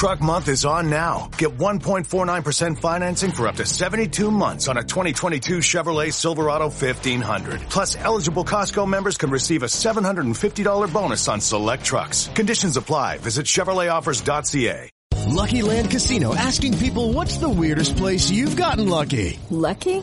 Truck Month is on now. Get 1.49% financing for up to 72 months on a 2022 Chevrolet Silverado 1500. Plus, eligible Costco members can receive a $750 bonus on select trucks. Conditions apply. Visit ChevroletOffers.ca. Lucky Land Casino asking people what's the weirdest place you've gotten lucky? Lucky?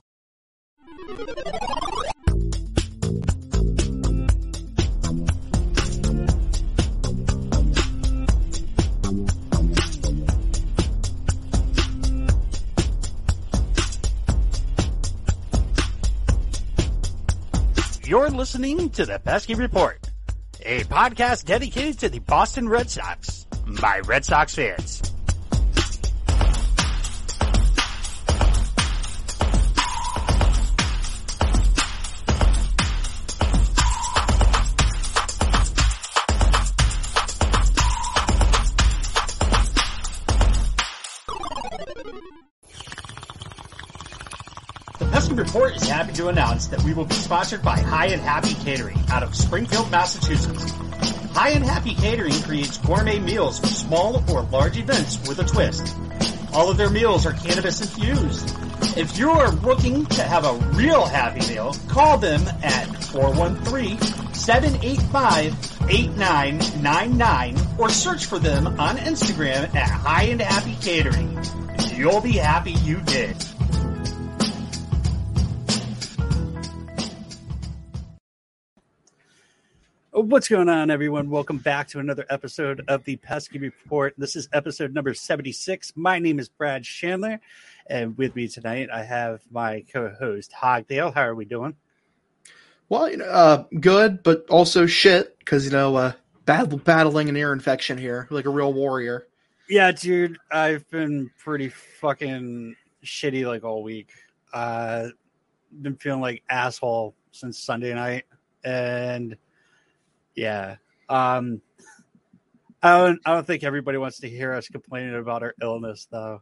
You're listening to the Pesky Report, a podcast dedicated to the Boston Red Sox by Red Sox fans. Pesky Report is happy to announce that we will be sponsored by High and Happy Catering out of Springfield, Massachusetts. High and Happy Catering creates gourmet meals for small or large events with a twist. All of their meals are cannabis infused. If you are looking to have a real happy meal, call them at 413-785-8999 or search for them on Instagram at High and Happy Catering. You'll be happy you did. What's going on, everyone? Welcome back to another episode of the Pesky Report. This is episode number 76. My name is Brad Chandler, and with me tonight, I have my co host, Hogdale. How are we doing? Well, you know, uh, good, but also shit because you know, uh, battling an ear infection here, like a real warrior. Yeah, dude, I've been pretty fucking shitty like all week. Uh, been feeling like asshole since Sunday night, and yeah, um, I don't, I don't think everybody wants to hear us complaining about our illness though.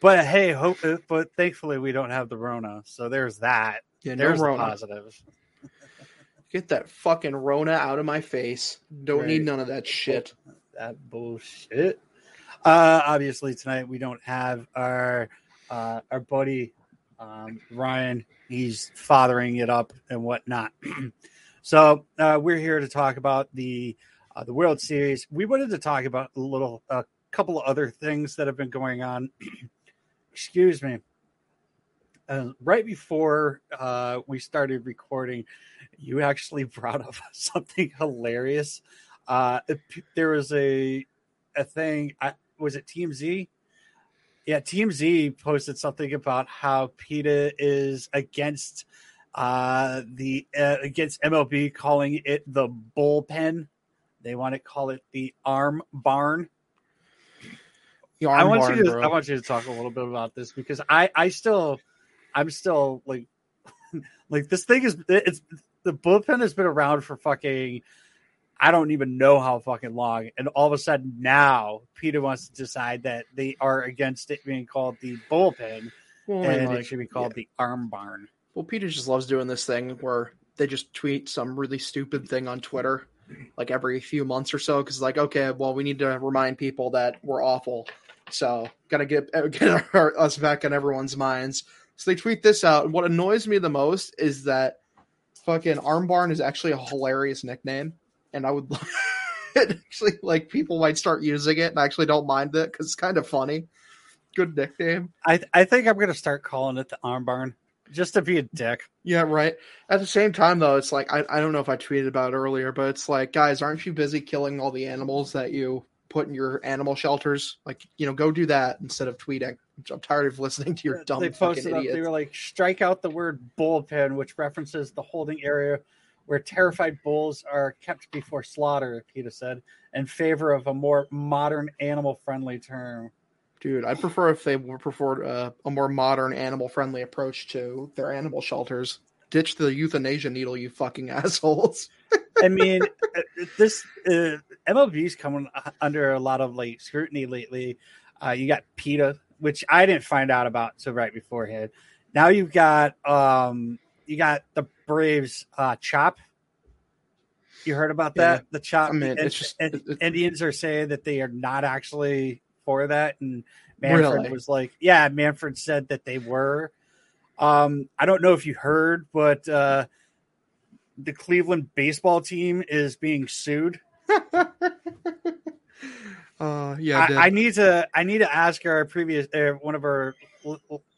But hey, hope, but thankfully we don't have the Rona, so there's that. Yeah, no there's the Rona. positive. Get that fucking Rona out of my face. Don't Right. need none of that shit. that bullshit. Uh, obviously tonight we don't have our uh, our buddy um, Ryan. He's fathering it up and whatnot. so uh, we're here to talk about the uh, the World Series. We wanted to talk about a little a couple of other things that have been going on. Excuse me. Uh, right before uh, we started recording, you actually brought up something hilarious. Uh, there was a a thing. I, was it Team Z? Yeah, Team Z posted something about how PETA is against uh, the uh, against MLB calling it the bullpen. They want to call it the arm barn. The I want barn, you to bro. I want you to talk a little bit about this because I I still I'm still like like this thing is it's the bullpen has been around for fucking I don't even know how fucking long and all of a sudden now PETA wants to decide that they are against it being called the bullpen Well, and like, it should be called the arm barn. Well, PETA just loves doing this thing where they just tweet some really stupid thing on Twitter, like every few months or so. Because like, okay, well, we need to remind people that we're awful, so gotta get get our, us back in everyone's minds. So they tweet this out. And what annoys me the most is that fucking Arm Barn is actually a hilarious nickname, and I would actually like people might start using it, and I actually don't mind it because it's kind of funny. Good nickname. I I think I'm gonna start calling it the arm barn just to be a dick. Yeah, right. At the same time, though, it's like I, I don't know if I tweeted about it earlier, but it's like, guys, aren't you busy killing all the animals that you put in your animal shelters? Like, you know, go do that instead of tweeting. I'm tired of listening to your dumb they fucking posted up, idiots. they were like strike out the word bullpen which references the holding area where terrified bulls are kept before slaughter PETA said in favor of a more modern animal friendly term Dude, I prefer if they would prefer uh, a more modern, animal-friendly approach to their animal shelters. Ditch the euthanasia needle, you fucking assholes. I mean, uh, this uh, MLB's coming under a lot of like scrutiny lately. Uh, you got PETA, which I didn't find out about so right beforehand. Now you've got um, you got the Braves uh, chop. You heard about that? Yeah. The chop. I mean, it's just- it- it- Indians are saying that they are not actually for that, and Manfred Really? was like, "Yeah." Manfred said that they were. Um, I don't know if you heard, but uh, the Cleveland baseball team is being sued. Uh, yeah, I. I, need to I need to ask our previous uh, one of our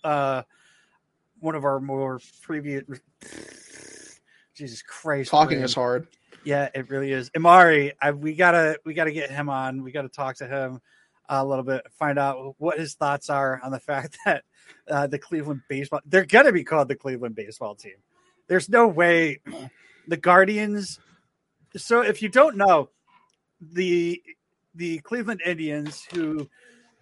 uh one of our more previous Jesus Christ talking is hard. yeah it really is Imari I, we gotta we gotta get him on we gotta talk to him a little bit find out what his thoughts are on the fact that uh, the Cleveland baseball they're gonna be called the Cleveland baseball team there's no way the Guardians so if you don't know the the Cleveland Indians, who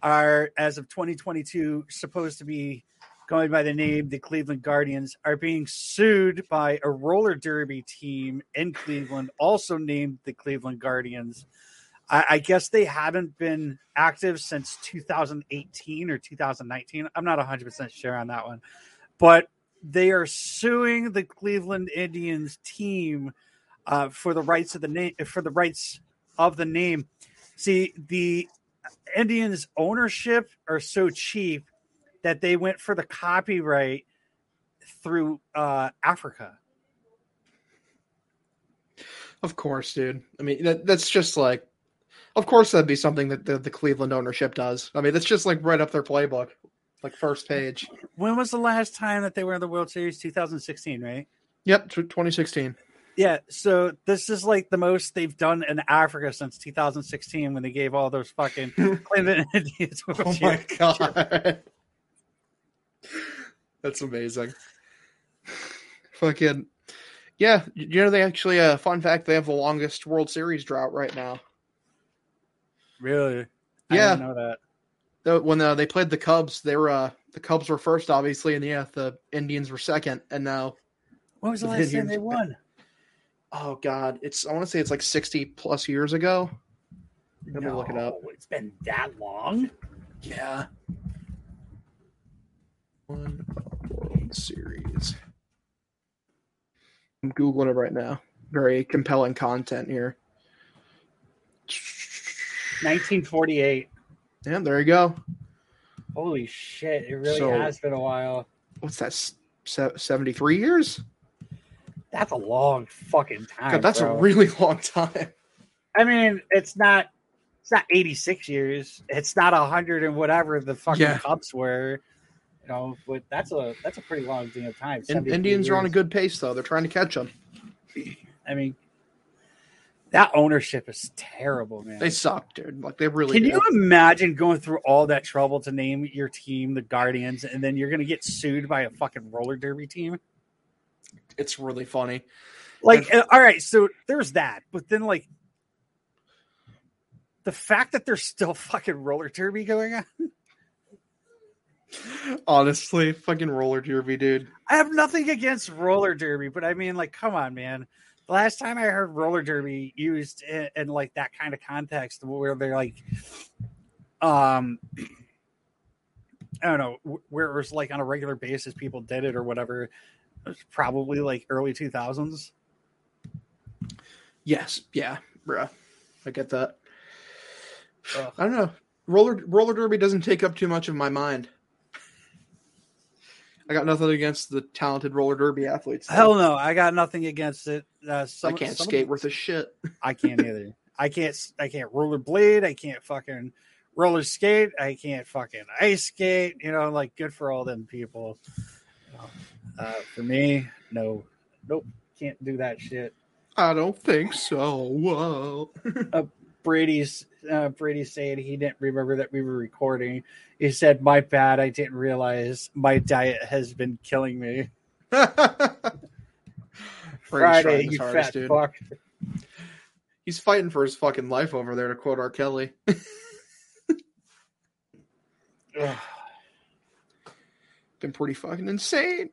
are as of 2022 supposed to be going by the name the Cleveland Guardians, are being sued by a roller derby team in Cleveland, also named the Cleveland Guardians. I, I guess they haven't been active since 2018 or 2019. I'm not 100% sure on that one, but they are suing the Cleveland Indians team uh, for the rights of the name for the rights of the name. See, the Indians' ownership are so cheap that they went for the copyright through uh, Africa. Of course, dude. I mean, that, that's just like, of course, that'd be something that the, the Cleveland ownership does. I mean, that's just like right up their playbook, like first page. When was the last time that they were in the World Series? 2016, right? Yep, tw- 2016. Yeah, so this is like the most they've done in Africa since 2016 when they gave all those fucking Cleveland Indians. Oh my god, that's amazing. Fucking yeah, you know they actually a uh, fun fact they have the longest World Series drought right now. Really? I Yeah. didn't know that. The- When uh, they played the Cubs, they were uh, the Cubs were first, obviously, and yeah, the Indians were second, and now When was the The last time they won? oh god, it's I want to say it's like sixty plus years ago. Let me look it up. It's been that long. Yeah. One World Series. I'm googling it right now. Very compelling content here. 1948. Yeah, there you go. Holy shit! It really So- has been a while. What's that? se- 73 years? That's a long fucking time. God, that's bro. a really long time. I mean, it's not. It's not 86 years. It's not a hundred and whatever the fucking Yeah. Cubs were. You know, but that's a that's a pretty long damn time. In- 73 Indians are on a good pace, though. They're trying to catch them. I mean, that ownership is terrible, man. They suck, dude. Like, they really Can you imagine going through all that trouble to name your team the Guardians, and then you're gonna get sued by a fucking roller derby team? It's really funny. Like, uh, all right, so there's that, but then like the fact that there's still fucking roller derby going on. Honestly, fucking roller derby, dude. I have nothing against roller derby, but I mean, like, come on, man. Last time I heard roller derby used in, in like that kind of context, where they're like, um, I don't know, where it was like on a regular basis, people did it or whatever. It was probably like early two thousands. Yes, yeah, bruh. I get that. Ugh. I don't know. Roller roller derby doesn't take up too much of my mind. I got nothing against the talented roller derby athletes. though. Hell no, I got nothing against it. Uh, some, I can't of skate the- worth a shit. I can't either. I can't. I can't roller blade. I can't fucking roller skate. I can't fucking ice skate. You know, like good for all them people. Uh, for me, no, nope, can't do that shit. I don't think so. Whoa. Brady's uh, Brady saying he didn't remember that we were recording. He said, "My bad. I didn't realize my diet has been killing me." Friday, you hardest, fat dude. fuck. He's fighting for his fucking life over there, to quote R. Kelly. Been pretty fucking insane.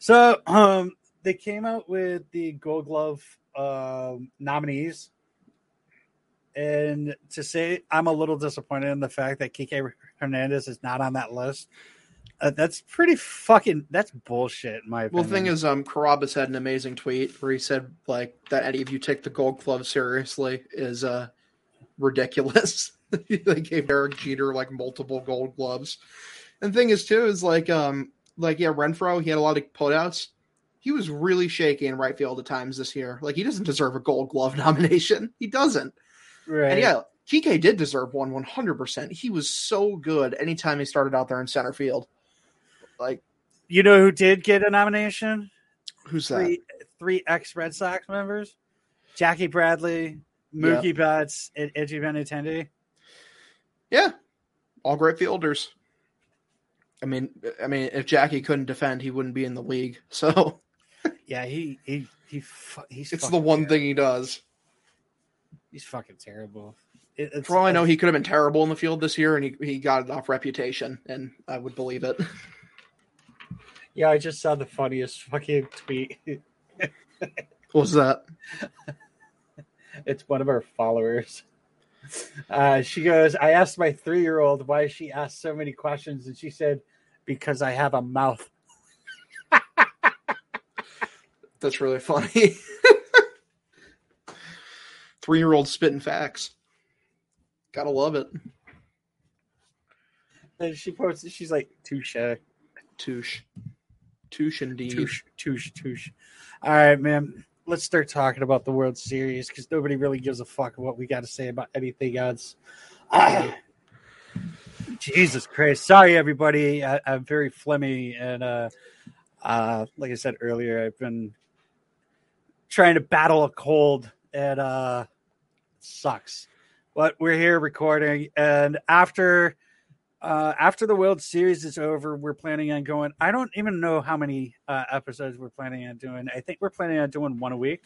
So um they came out with the Gold Glove um nominees. And to say I'm a little disappointed in the fact that Kike Hernandez is not on that list. Uh, that's pretty fucking that's bullshit in my Well, the thing is, um, Carabas had an amazing tweet where he said like that any of you take the Gold Glove seriously is uh ridiculous. they gave Derek Jeter like multiple Gold Gloves, and the thing is too is like um like yeah Renfroe he had a lot of putouts. He was really shaky in right field at times this year. Like he doesn't deserve a Gold Glove nomination. He doesn't. Right. And yeah, Kike did deserve one 100%. He was so good anytime he started out there in center field. Like, you know who did get a nomination? who's that? Three three ex Red Sox members. Jackie Bradley, Mookie Betts, and Edgy Benintendi. Yeah, all great fielders. I mean, I mean, if Jackie couldn't defend, he wouldn't be in the league. So Yeah, he he he he's it's the one thing he does. He's fucking terrible. It, For all I know, he could have been terrible in the field this year, and he, he got it off reputation, and I would believe it. yeah, I just saw the funniest fucking tweet. What's that? it's one of our followers. Uh, she goes, I asked my three year old why she asked so many questions, and she said, Because I have a mouth. That's really funny. Three year old spitting facts. Gotta love it. And she posted, she's like, Touche, Touche. Touche indeed. touche, touche, touche. All right, man. Let's start talking about the World Series because nobody really gives a fuck what we got to say about anything else. Jesus Christ. Sorry, everybody. I, I'm very phlegmy. And uh, uh, like I said earlier, I've been trying to battle a cold and uh, sucks. But we're here recording. And after. Uh, after the World Series is over, we're planning on going. I don't even know how many uh, episodes we're planning on doing. I think we're planning on doing one a week.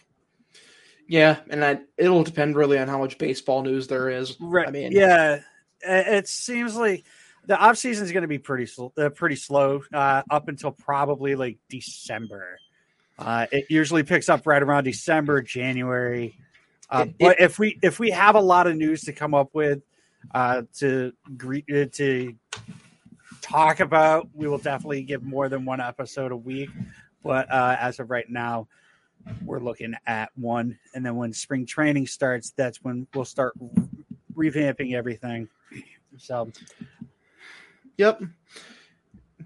Yeah, and I, it'll depend really on how much baseball news there is. Right. I mean, yeah, it it seems like the off season is going to be pretty sl- uh, pretty slow uh, up until probably like December. Uh, it usually picks up right around December, January. Uh, It- but if we if we have a lot of news to come up with uh, to greet uh, to talk about, we will definitely give more than one episode a week. But uh, as of right now, we're looking at one, and then when spring training starts, that's when we'll start revamping everything. So Yep.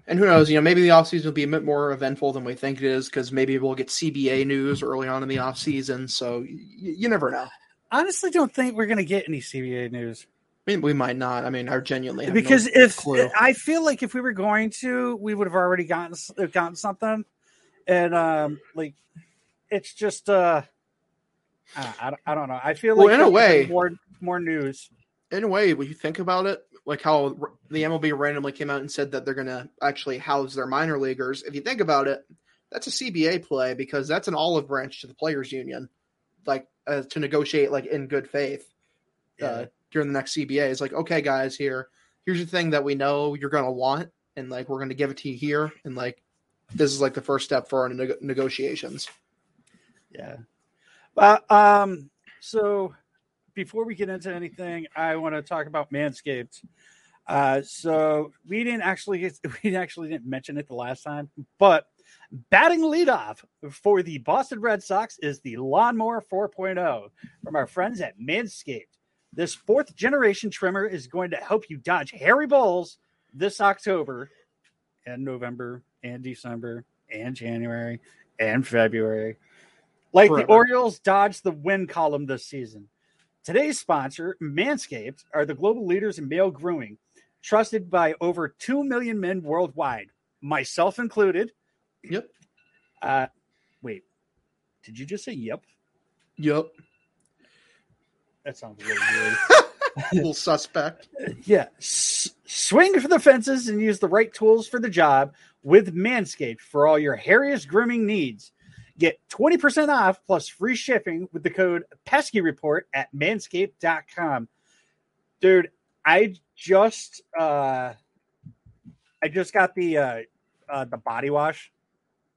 And who knows, you know, maybe the offseason will be a bit more eventful than we think it is because maybe we'll get CBA news early on in the offseason. So y- you never know. honestly, don't think we're going to get any CBA news I mean, we might not. I mean, I genuinely because no if clue. I feel like if we were going to, we would have already gotten gotten something, and um, like it's just uh, I, I, don't, I don't know. I feel Well, like in a there should be way- more more news. in a way, when you think about it, like how the MLB randomly came out and said that they're going to actually house their minor leaguers. If you think about it, that's a CBA play because that's an olive branch to the players' union, like uh, to negotiate like in good faith uh, Yeah. during the next CBA. It's like, okay, guys, here, here's the thing that we know you're going to want, and like we're going to give it to you here, and like this is like the first step for our neg- negotiations. Yeah. But um so before we get into anything, I want to talk about Manscaped. Uh so we didn't actually get, we actually didn't mention it the last time, but batting leadoff for the Boston Red Sox is the Lawnmower 4.0 from our friends at Manscaped. This fourth generation trimmer is going to help you dodge hairy balls this October and November and December and January and February. Like the Orioles dodged the win column this season. Today's sponsor, Manscaped, are the global leaders in male grooming, trusted by over 2 million men worldwide, myself included. Yep. Uh, wait, did you just say yep? Yep. That sounds really weird. little suspect. yeah. S- swing for the fences and use the right tools for the job with Manscaped for all your hairiest grooming needs. Get 20% off plus free shipping with the code Pesky Report at manscaped.com. Dude, I just uh I just got the uh uh the body wash.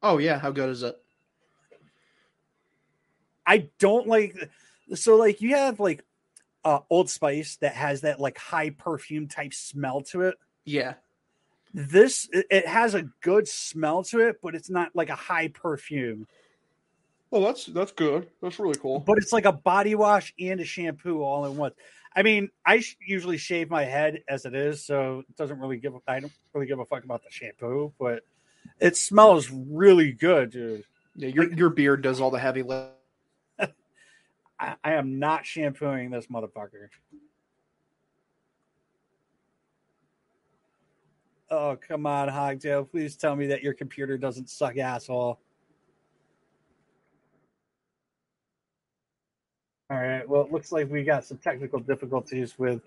Oh yeah, how good is it? I don't like so like you have like uh Old Spice that has that like high perfume type smell to it. Yeah. This it it has a good smell to it, but it's not like a high perfume. Well, that's that's good. That's really cool. But it's like a body wash and a shampoo all in one. I mean, I usually shave my head as it is, so it doesn't really give. a- I don't really give a fuck about the shampoo, but it smells really good, dude. Yeah, your your beard does all the heavy lift. I, I am not shampooing this motherfucker. Oh come on, Hogtail! Please tell me that your computer doesn't suck, asshole. All right. Well, it looks like we got some technical difficulties with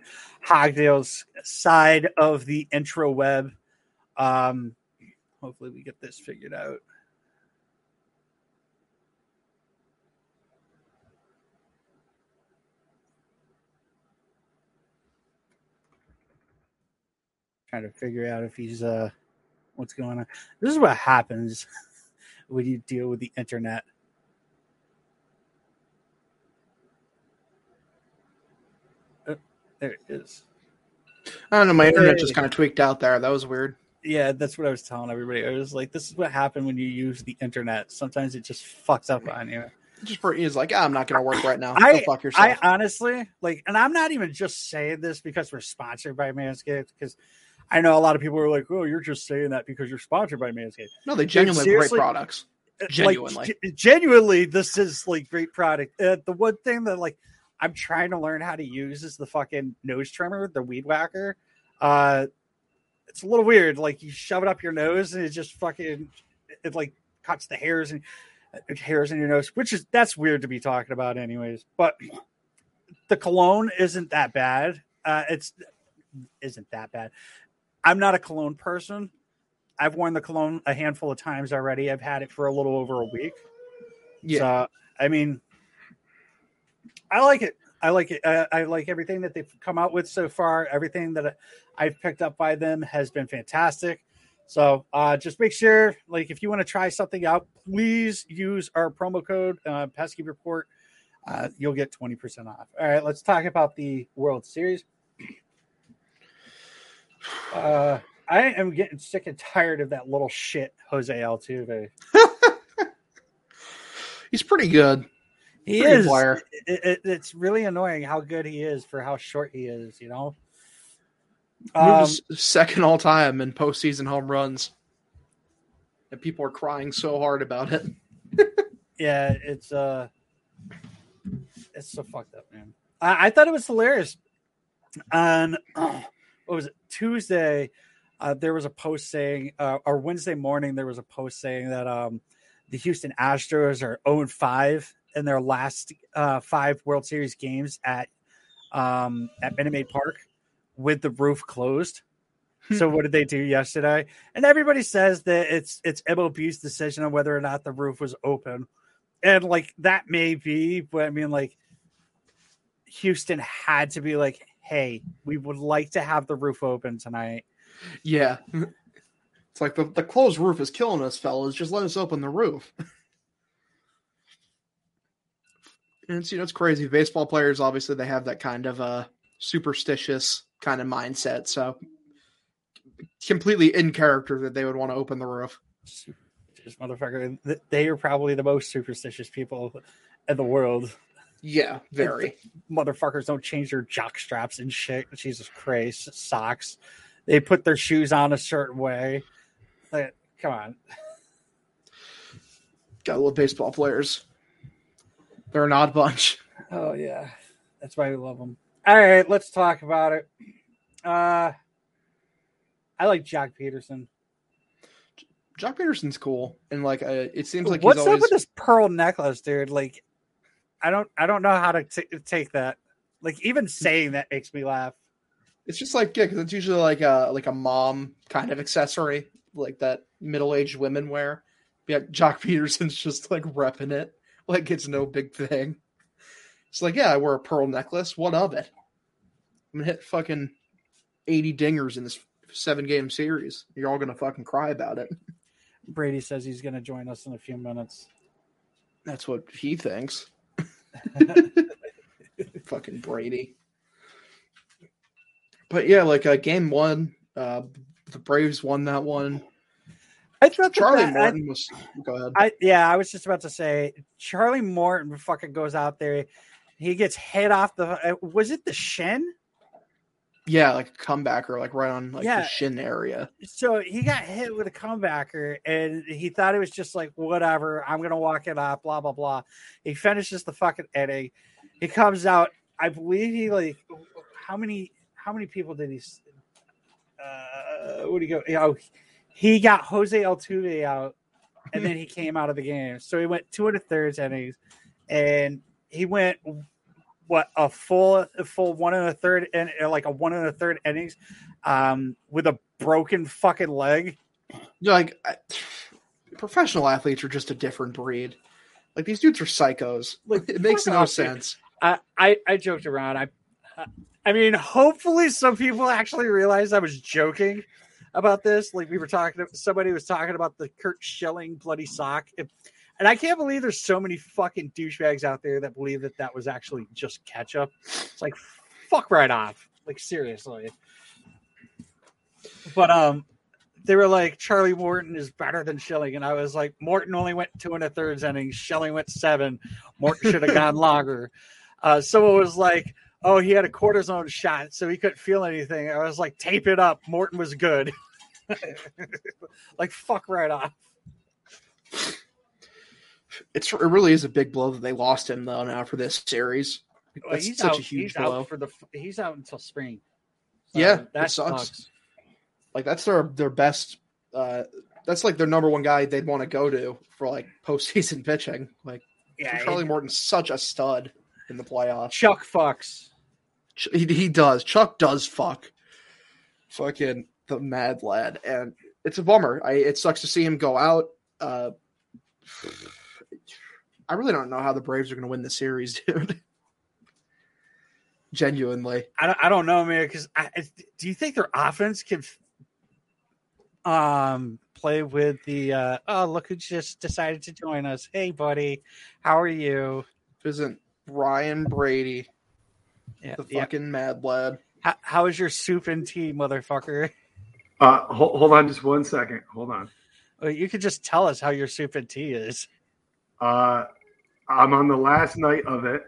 Hogdale's side of the intro web. Um, hopefully, we get this figured out. Trying to figure out if he's uh, what's going on. This is what happens when you deal with the internet. Uh, There it is. I don't know. My internet just kind of tweaked out there. That was weird. Yeah, that's what I was telling everybody. I was like, this is what happened when you use the internet. Sometimes it just fucks up on you. Just for he's like, ah, I'm not gonna work right now. I- Go fuck yourself. I honestly like, and I'm not even just saying this because we're sponsored by Manscaped. Because I know a lot of people are like, "Oh, you're just saying that because you're sponsored by Manscaped." no, they genuinely have great products. Like, Genuinely. genuinely, this is like great product. Uh, the one thing that like I'm trying to learn how to use is the fucking nose trimmer, the weed whacker. Uh, it's a little weird. Like you shove it up your nose and it just fucking it like cuts the hairs and uh, hairs in your nose, which is that's weird to be talking about, anyways. But the cologne isn't that bad. Uh, it's isn't that bad. I'm not a cologne person. I've worn the cologne a handful of times already. I've had it for a little over a week. Yeah. So, I mean, I like it. I like it. I, I like everything that they've come out with so far. Everything that I've picked up by them has been fantastic. So uh, just make sure, like, if you want to try something out, please use our promo code uh, Pesky Report. Uh, you'll get twenty percent off. All right, let's talk about the World Series. Uh, I am getting sick and tired of that little shit, Jose Altuve. He's pretty good. He is. It, it, it's really annoying how good he is for how short he is. You know. Um, Moved to second all time in postseason home runs. And people are crying so hard about it. yeah, it's uh, it's so fucked up, man. I, I thought it was hilarious. On what was it Tuesday? Uh, there was a post saying, uh, or Wednesday morning, there was a post saying that um, the Houston Astros are 0 5 in their last uh, five World Series games at um, at Minute Maid Park with the roof closed. So what did they do yesterday? And everybody says that it's it's MLB's decision on whether or not the roof was open, and like that may be, but I mean like Houston had to be like, hey, we would like to have the roof open tonight. Yeah. It's like the, the closed roof is killing us, fellas. Just let us open the roof. and it's, you know, it's crazy. Baseball players, obviously, they have that kind of uh, superstitious kind of mindset. So completely in character that they would want to open the roof. Just motherfucker, they are probably the most superstitious people in the world. Yeah, very. Motherfuckers don't change their jock straps and shit. Jesus Christ, socks. They put their shoes on a certain way. Like, come on. Gotta love baseball players. They're an odd bunch. Oh yeah, that's why we love them. All right, let's talk about it. Uh, I like Joc Pederson. Joc Pederson's cool, and like uh, it seems like What's he's always up with this pearl necklace, dude? Like, I don't, I don't know how to t- take that. Like, even saying that makes me laugh. It's just like yeah, because it's usually like a like a mom kind of accessory, like that middle aged women wear. But yeah, Jock Peterson's just like repping it, like it's no big thing. It's like yeah, I wear a pearl necklace. What of it? I'm gonna hit fucking 80 dingers in this seven game series. You're all gonna fucking cry about it. Brady says he's going to join us in a few minutes. That's what he thinks. fucking Brady. But yeah, like uh, game one, uh, the Braves won that one. I thought Charlie that- Morton was. Go ahead. I yeah, I was just about to say Charlie Morton fucking goes out there. He gets hit off the. uh, Was it the shin? yeah, like a comebacker, like right on like Yeah. the shin area. So he got hit with a comebacker, and he thought it was just like whatever. I'm gonna walk it off. Blah blah blah. He finishes the fucking inning. He comes out. I believe he like how many how many people did he? Uh, what do you go? Know, he got Jose Altuve out, and then he came out of the game. So he went two and a thirds innings, and he went what a full a full one and a third and uh, like a one and a third innings um with a broken fucking leg You're like I, professional athletes are just a different breed. Like these dudes are psychos. Like, it makes no sense. i i, I joked around i i mean hopefully some people actually realized i was joking about this. Like we were talking somebody was talking about the curt schilling bloody sock. And, and i can't believe there's so many fucking douchebags out there that believe that that was actually just ketchup. It's like fuck right off. Like seriously. But um they were like Charlie Morton is better than Schilling, and I was like Morton only went two and a thirds innings, Schilling went seven. Morton should have gone longer. Uh, someone was like, "Oh, he had a cortisone shot, so he couldn't feel anything." I was like, "Tape it up." Morton was good. like fuck right off. It's it really is a big blow that they lost him though now for this series. Well, That's he's such out, a huge he's blow. out for the he's out until spring. So Yeah, that sucks. sucks. Like that's their their best. uh That's like their number one guy they'd want to go to for like postseason pitching. Like Yeah, Charlie Morton's such a stud in the playoffs. Chuck fucks. Ch- He, he does. Chuck does fuck. Fucking the mad lad, and it's a bummer. I it sucks to see him go out. Uh, I really don't know how the Braves are going to win the series, dude. Genuinely, I don't, I don't know, man. Because do you think their offense can um play with the uh oh look who just decided to join us? Hey, buddy, how are you? isn't Ryan Brady Yeah, the yeah. fucking mad lad? How, how is your soup and tea, motherfucker? Uh, hold, hold on just one second. Hold on. You could just tell us how your soup and tea is. Uh, I'm on the last night of it.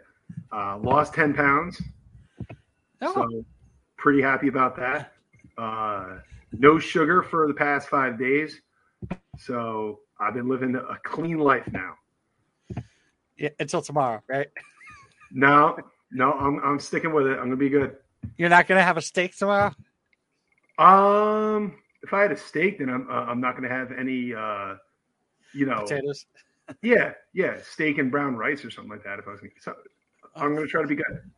Uh, lost 10 pounds. Oh, So pretty happy about that. Uh, no sugar for the past five days. So I've been living a clean life now. yeah, until tomorrow, right? No, no, I'm, I'm sticking with it. I'm going to be good. You're not gonna have a steak tomorrow. Um, if I had a steak, then I'm, uh, I'm not going to have any, uh, you know, Potatoes. yeah, yeah, steak and brown rice or something like that. If I was to, so I'm going to try to be good.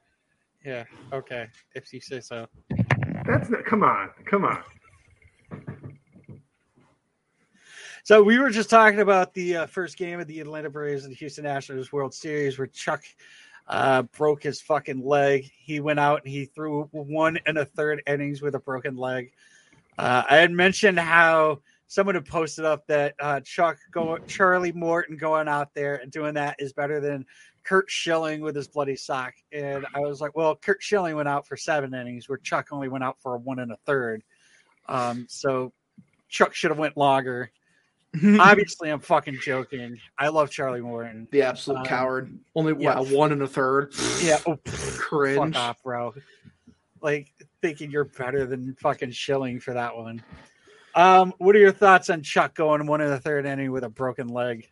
Yeah. Okay. If you say so. That's not, come on, come on. So we were just talking about the uh, first game of the Atlanta Braves and the Houston Astros World Series, where Chuck uh, broke his fucking leg. He went out and he threw one and a third innings with a broken leg. Uh, I had mentioned how someone had posted up that uh, Chuck go Charlie Morton going out there and doing that is better than Curt Schilling with his bloody sock. And I was like, well, Curt Schilling went out for seven innings, where Chuck only went out for a one and a third. Um, so Chuck should have went longer. Obviously, I'm fucking joking. I love Charlie Morton. the absolute Um, coward. Only yeah. wow, one and a third. Yeah, oh, Cringe. fuck off, bro. Like thinking you're better than fucking Schilling for that one. Um, what are your thoughts on Chuck going one in the third inning with a broken leg?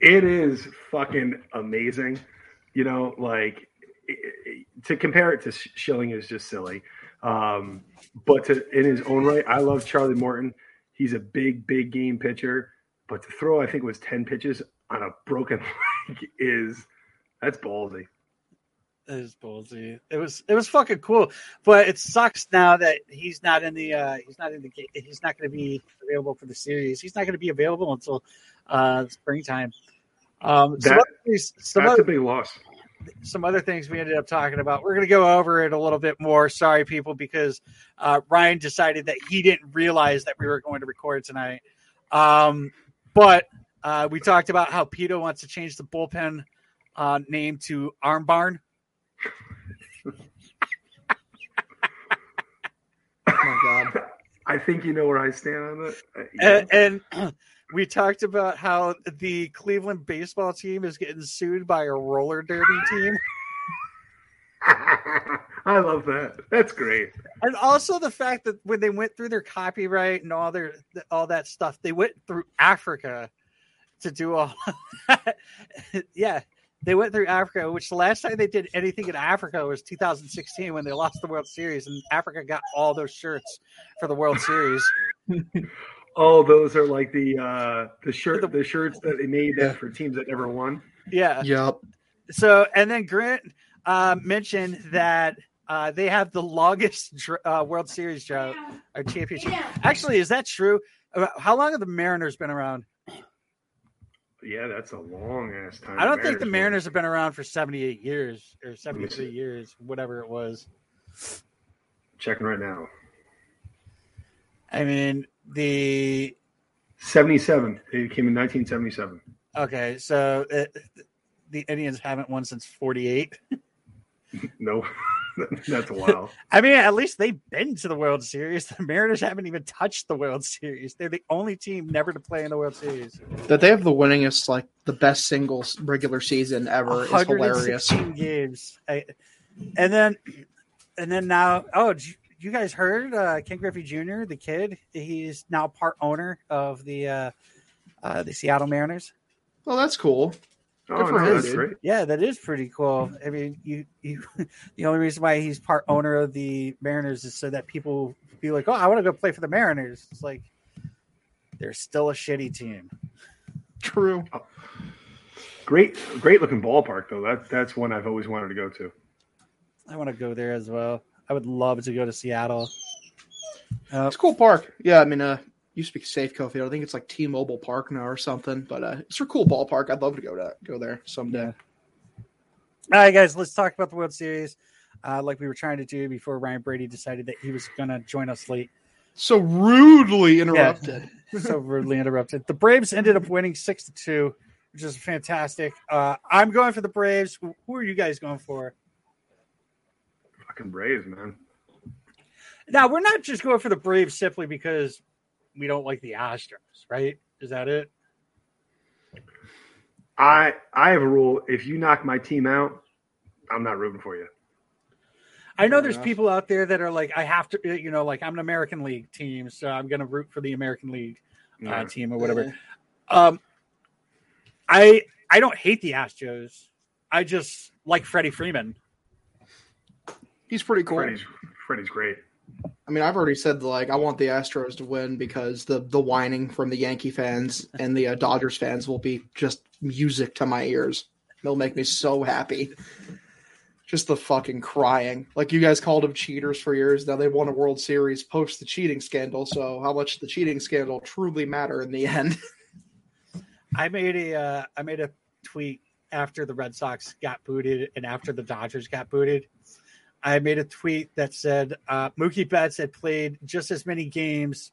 It is fucking amazing. You know, like i- i- to compare it to Schilling is just silly. Um, but to in his own right, I love Charlie Morton. He's a big, big game pitcher. But to throw, I think it was ten pitches on a broken leg is that's ballsy. It was ballsy. It was it was fucking cool, but it sucks now that he's not in the uh he's not in the he's not going to be available for the series. He's not going to be available until uh springtime. Um, That- some That's other, a big loss. Some other things we ended up talking about. We're going to go over it a little bit more. Sorry, people, because uh, Ryan decided that he didn't realize that we were going to record tonight. Um, but uh, we talked about how PETA wants to change the bullpen uh, name to Arm Barn. Oh my god. I think you know where I stand on that. Uh, yeah. And, and we talked about how the Cleveland baseball team is getting sued by a roller derby team. I love that. That's great. and also the fact that when they went through their copyright and all their all that stuff, they went through Africa to do all. that. yeah, they went through Africa, which the last time they did anything in Africa was 2016 when they lost the World Series, and Africa got all those shirts for the World Series. Oh, those are like the uh the shirt The- the shirts that they made that for teams that never won. Yeah. Yep. So, and then Grant uh, mentioned that uh, they have the longest dr- uh, World Series drought or championship. Actually, is that true? Uh, How long have the Mariners been around? Yeah, that's a long ass time. I don't think the won. Mariners have been around for 78 years or 73 years, whatever it was. checking right now. I mean, the Seventy seven. It came in nineteen seventy seven. okay, so it, the Indians haven't won since 48. No. that's a while. I mean, at least they've been to the World Series. The Mariners haven't even touched the World Series. They're the only team never to play in the World Series. That they have the winningest, like the best single regular season ever is hilarious. 116 games. I, and then, and then now, oh, did you, you guys heard uh, Ken Griffey Jr., the kid? He's now part owner of the uh, uh, the Seattle Mariners. Well, that's cool. Oh, for no, him, that's dude. great. Yeah, that is pretty cool. I mean, you, you, the only reason why he's part owner of the Mariners is so that people be like, oh, I want to go play for the Mariners. It's like they're still a shitty team. True. Great great looking ballpark though. That that's one I've always wanted to go to. I want to go there as well. I would love to go to Seattle. Uh, It's a cool park. Yeah, I mean, uh, used to be Safeco Field. I think it's like T-Mobile Park now or something. But uh, it's a cool ballpark. I'd love to go to go there someday. All right, guys, let's talk about the World Series. Uh, like we were trying to do before Ryan Brady decided that he was going to join us late. So rudely interrupted. so rudely interrupted. The Braves ended up winning six to two, which is fantastic. Uh, I'm going for the Braves. Who who are you guys going for? Fucking Braves, man. Now we're not just going for the Braves simply because we don't like the Astros, right? Is that it? I I have a rule. If you knock my team out, I'm not rooting for you. I know Fair there's enough. people out there that are like, I have to, you know, like I'm an American League team, so I'm going to root for the American League uh, Yeah. team or whatever. Um, I I don't hate the Astros. I just like Freddie Freeman. He's pretty cool. Freddie's Freddie's great. I mean, I've already said like I want the Astros to win because the the whining from the Yankee fans and the uh, Dodgers fans will be just music to my ears. They'll make me so happy. Just the fucking crying. Like you guys called them cheaters for years. Now they won a World Series post the cheating scandal. So how much the cheating scandal truly matter in the end? I made a uh, I made a tweet after the Red Sox got booted and after the Dodgers got booted. I made a tweet that said uh, Mookie Betts had played just as many games.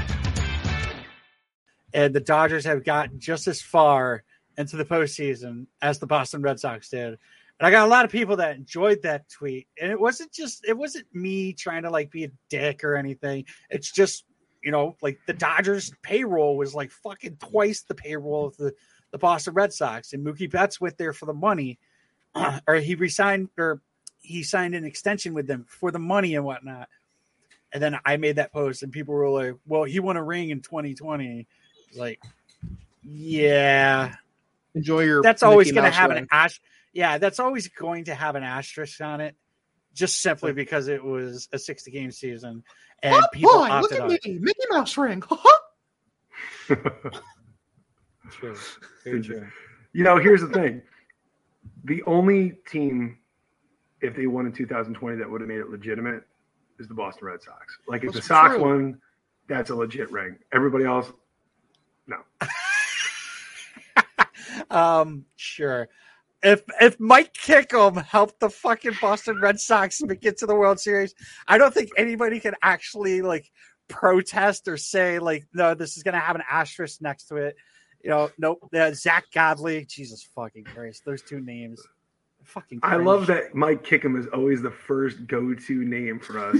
And the Dodgers have gotten just as far into the postseason as the Boston Red Sox did. And I got a lot of people that enjoyed that tweet. And it wasn't just it wasn't me trying to like be a dick or anything. It's just, you know, like the Dodgers payroll was like fucking twice the payroll of the, the Boston Red Sox. And Mookie Betts went there for the money. or he resigned or he signed an extension with them for the money and whatnot. And then I made that post and people were like, Well, he won a ring in 2020. Like, yeah. Enjoy your. That's always going to have ring. an ash. Yeah, that's always going to have an asterisk on it, just simply because it was a 60 game season and Oh, people boy, look at out. me, Mickey Mouse ring. True. Very true. You know, here's the thing: the only team, if they won in 2020, that would have made it legitimate is the Boston Red Sox. Like if the Sox true. won, that's a legit ring. Everybody else, no. Um, sure. If if Mike Kickham helped the fucking Boston Red Sox make it to the World Series, I don't think anybody can actually like protest or say like, no, this is gonna have an asterisk next to it. You know, nope. Uh, Zack Godley, Jesus fucking Christ, those two names. Fucking. I love that Mike Kickham is always the first go-to name for us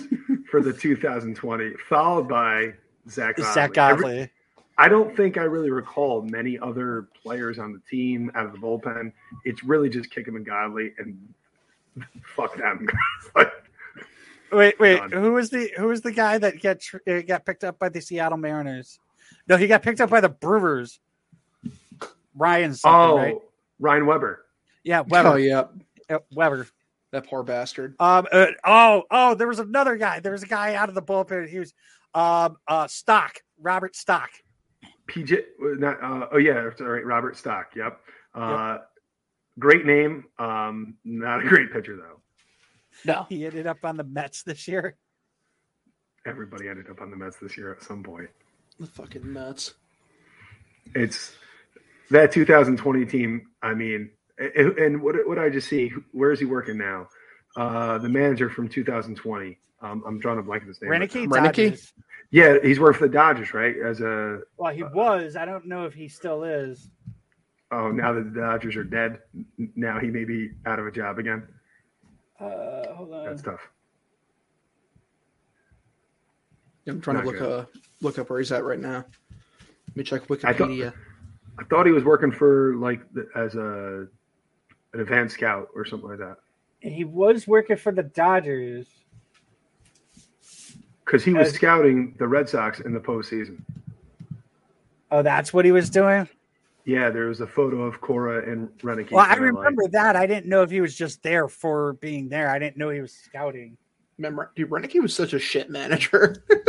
for the 2020, followed by Zack Godley. Zach Every- Godley. I don't think I really recall many other players on the team out of the bullpen. It's really just Kickham and Godley, and fuck them. Wait, wait. Done. Who was the who was the guy that got tr- uh, got picked up by the Seattle Mariners? No, he got picked up by the Brewers. Ryan something, oh, right? Ryan Weber. Yeah, Weber. Oh yeah, Uh, Weber. that poor bastard. Um. uh, oh. Oh. There was another guy. There was a guy out of the bullpen. He was, um. Uh. Stock. Robert Stock. PJ, not, uh, oh yeah, all right. Robert Stock. Yep. Uh, Great name. Um, not a great pitcher though. No, He ended up on the Mets this year. Everybody ended up on the Mets this year at some point. the fucking Mets. It's that 2020 team. I mean, and and what what did I just see? Where is he working now? Uh, the manager from 2020. Um, I'm drawing a blank of his name. Roenicke. Roenicke? Dodgers. Yeah, he's worked for the Dodgers, right? As a Well, he was. I don't know if he still is. oh, now that the Dodgers are dead, now he may be out of a job again. Uh. Hold on. That's tough. I'm trying Not to look good. uh look up where he's at right now. Let me check I thought- Wikipedia. I thought he was working for like the, as a an advanced scout or something like that He was working for the Dodgers. because he was As- scouting the Red Sox in the postseason. Oh, that's what he was doing. Yeah, there was a photo of Cora and Roenicke. Well, I that liked. remember that. I didn't know if he was just there for being there. I didn't know he was scouting. Remember, dude, Roenicke was such a shit manager.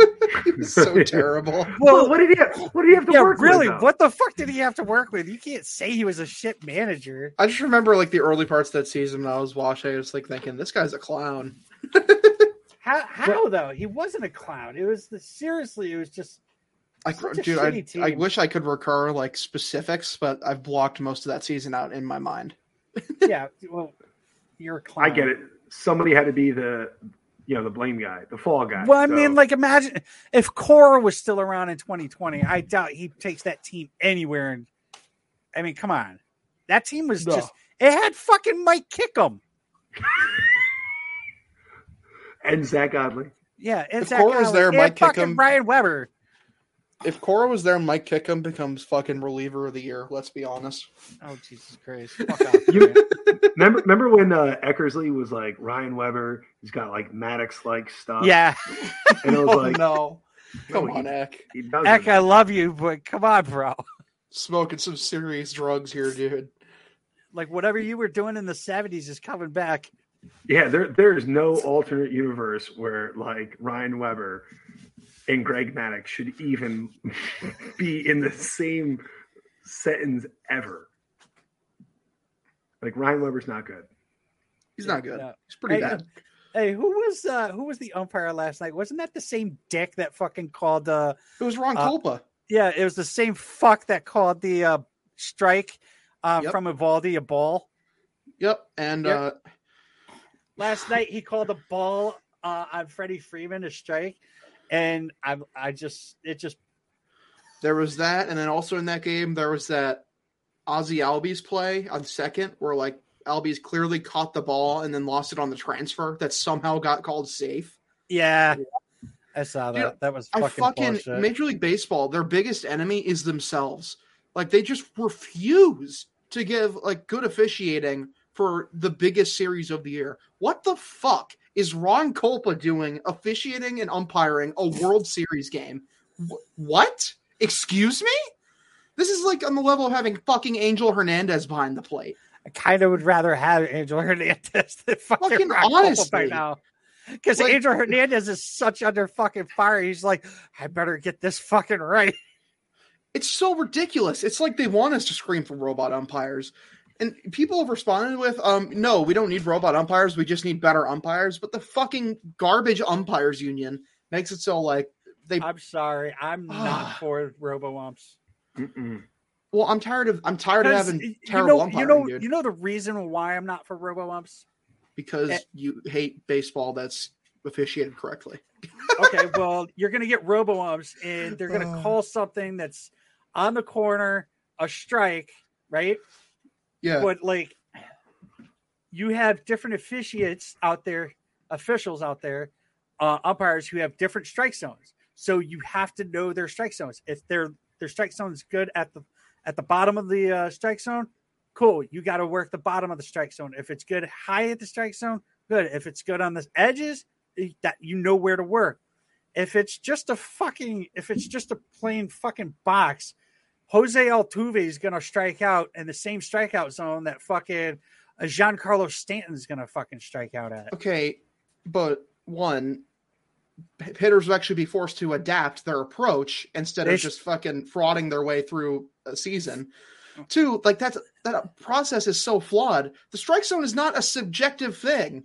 he was so terrible. Well, what did he have? What did he have to yeah, work really? with? Really, what the fuck did he have to work with? You can't say he was a shit manager. I just remember like the early parts of that season when I was watching. I was like thinking, this guy's a clown. How? How though? He wasn't a clown. It was the seriously. It was just. I, dude, I, I wish I could recur like specifics, but I've blocked most of that season out in my mind. Yeah. Well, you're a clown. I get it. Somebody had to be the, you know, the blame guy, the fall guy. Well, I So, mean, like, imagine if Cora was still around in 2020. I doubt he takes that team anywhere. And I mean, come on, that team was No. just. It had fucking Mike Kickham. and Zack Godley. Yeah, and If Zach Cora was Godley there, Mike fucking Kickham- Brian Weber. If Cora was there, Mike Kickham becomes fucking reliever of the year. Let's be honest. Oh Jesus Christ! Fuck off, You- remember, remember when uh, Eckersley was like Ryan Weber? He's got like Maddux like stuff. yeah, and it was Oh like, no! Come no, on, he- Eck. he. Eck, I love you, but come on, bro. Smoking some serious drugs here, dude. Like whatever you were doing in the 70s is coming back. Yeah, there there is no alternate universe where like Ryan Weber and Greg Maddux should even be in the same sentence ever. Like Ryan Weber's not good. He's not good. No. He's pretty Hey, bad. Hey, who was uh who was the umpire last night? Wasn't that the same dick that fucking called uh It was Ron uh, Kulpa. yeah, it was the same fuck that called the uh strike uh Yep. from Eovaldi a ball. Yep. And Yep. uh Last night he called a ball uh on Freddie Freeman a strike and I I just it just there was that, and then also in that game there was that Ozzie Albies play on second, where like Albies clearly caught the ball and then lost it on the transfer that somehow got called safe. Yeah, I saw that. Dude, that was I fucking, fucking bullshit. Major League Baseball, their biggest enemy is themselves. Like they just refuse to give like good officiating for the biggest series of the year. What the fuck is Ron Kulpa doing officiating and umpiring a World Series game? Wh- What? Excuse me? This is like on the level of having fucking Angel Hernandez behind the plate. I kind of would rather have Angel Hernandez than fucking, Fucking Rock Kulpa honestly. by now. Because Like- Angel Hernandez is such under fucking fire. He's like, I better get this fucking right. It's so ridiculous. It's like they want us to scream for robot umpires. And people have responded with, um, no, we don't need robot umpires. We just need better umpires. But the fucking garbage umpires union makes it so like they. I'm sorry. I'm not for robo umps. Well, I'm tired of I'm tired of having you terrible know, you know, dude. you know the reason why I'm not for robo umps. because eh. you hate baseball that's officiated correctly. okay, well, you're going to get robo umps, and they're going to call something that's on the corner a strike, right? Yeah. But like, you have different officiates out there, officials out there, uh, umpires who have different strike zones. So you have to know their strike zones. If their their strike zone is good at the at the bottom of the uh, strike zone, cool. You got to work the bottom of the strike zone. If it's good high at the strike zone, good. If it's good on the edges, eh, that you know where to work. If it's just a fucking, if it's just a plain fucking box, Jose Altuve is gonna strike out in the same strikeout zone that fucking uh, Giancarlo Stanton is gonna fucking strike out at. Okay, but one, hitters will actually be forced to adapt their approach instead of just fucking frauding their way through a season. Two, like that's that process is so flawed. The strike zone is not a subjective thing.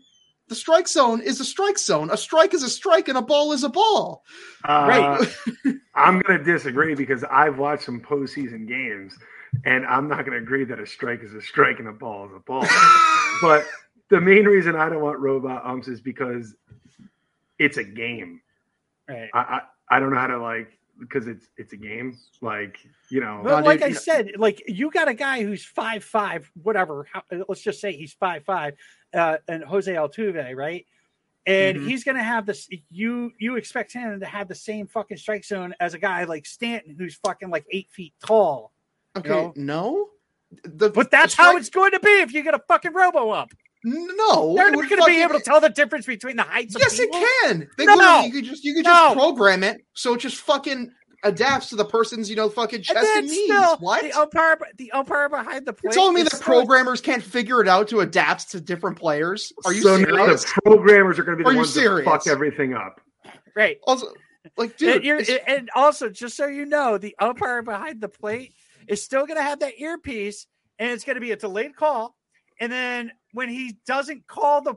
The strike zone is a strike zone. A strike is a strike, and a ball is a ball. Uh, I'm going to disagree because I've watched some postseason games, and I'm not going to agree that a strike is a strike and a ball is a ball. but the main reason I don't want robot umps is because it's a game. Right. I, I I don't know how to like because it's it's a game. Like you know, But like I said, like you got a guy who's five five, whatever. How, let's just say he's five five, uh, and Jose Altuve, right? And Mhm. he's gonna have this. You you expect him to have the same fucking strike zone as a guy like Stanton, who's fucking like eight feet tall. you Okay, know? no, the, but that's how it's going to be if you get a fucking robo up. No, they're not going to be able to tell the difference between the heights. of Yes, it can. They no, you could just you could No. just program it so it just fucking adapts to the person's you know fucking chest and and, knees. still, what? the umpire, the umpire behind the plate. You're telling me is that still- programmers can't figure it out to adapt to different players? Are you so now serious? the programmers are going to be the you ones serious? that fuck everything up. right? Also, like, dude, and, you're, and also, just so you know, the umpire behind the plate is still going to have that earpiece, and it's going to be a delayed call. And then when he doesn't call the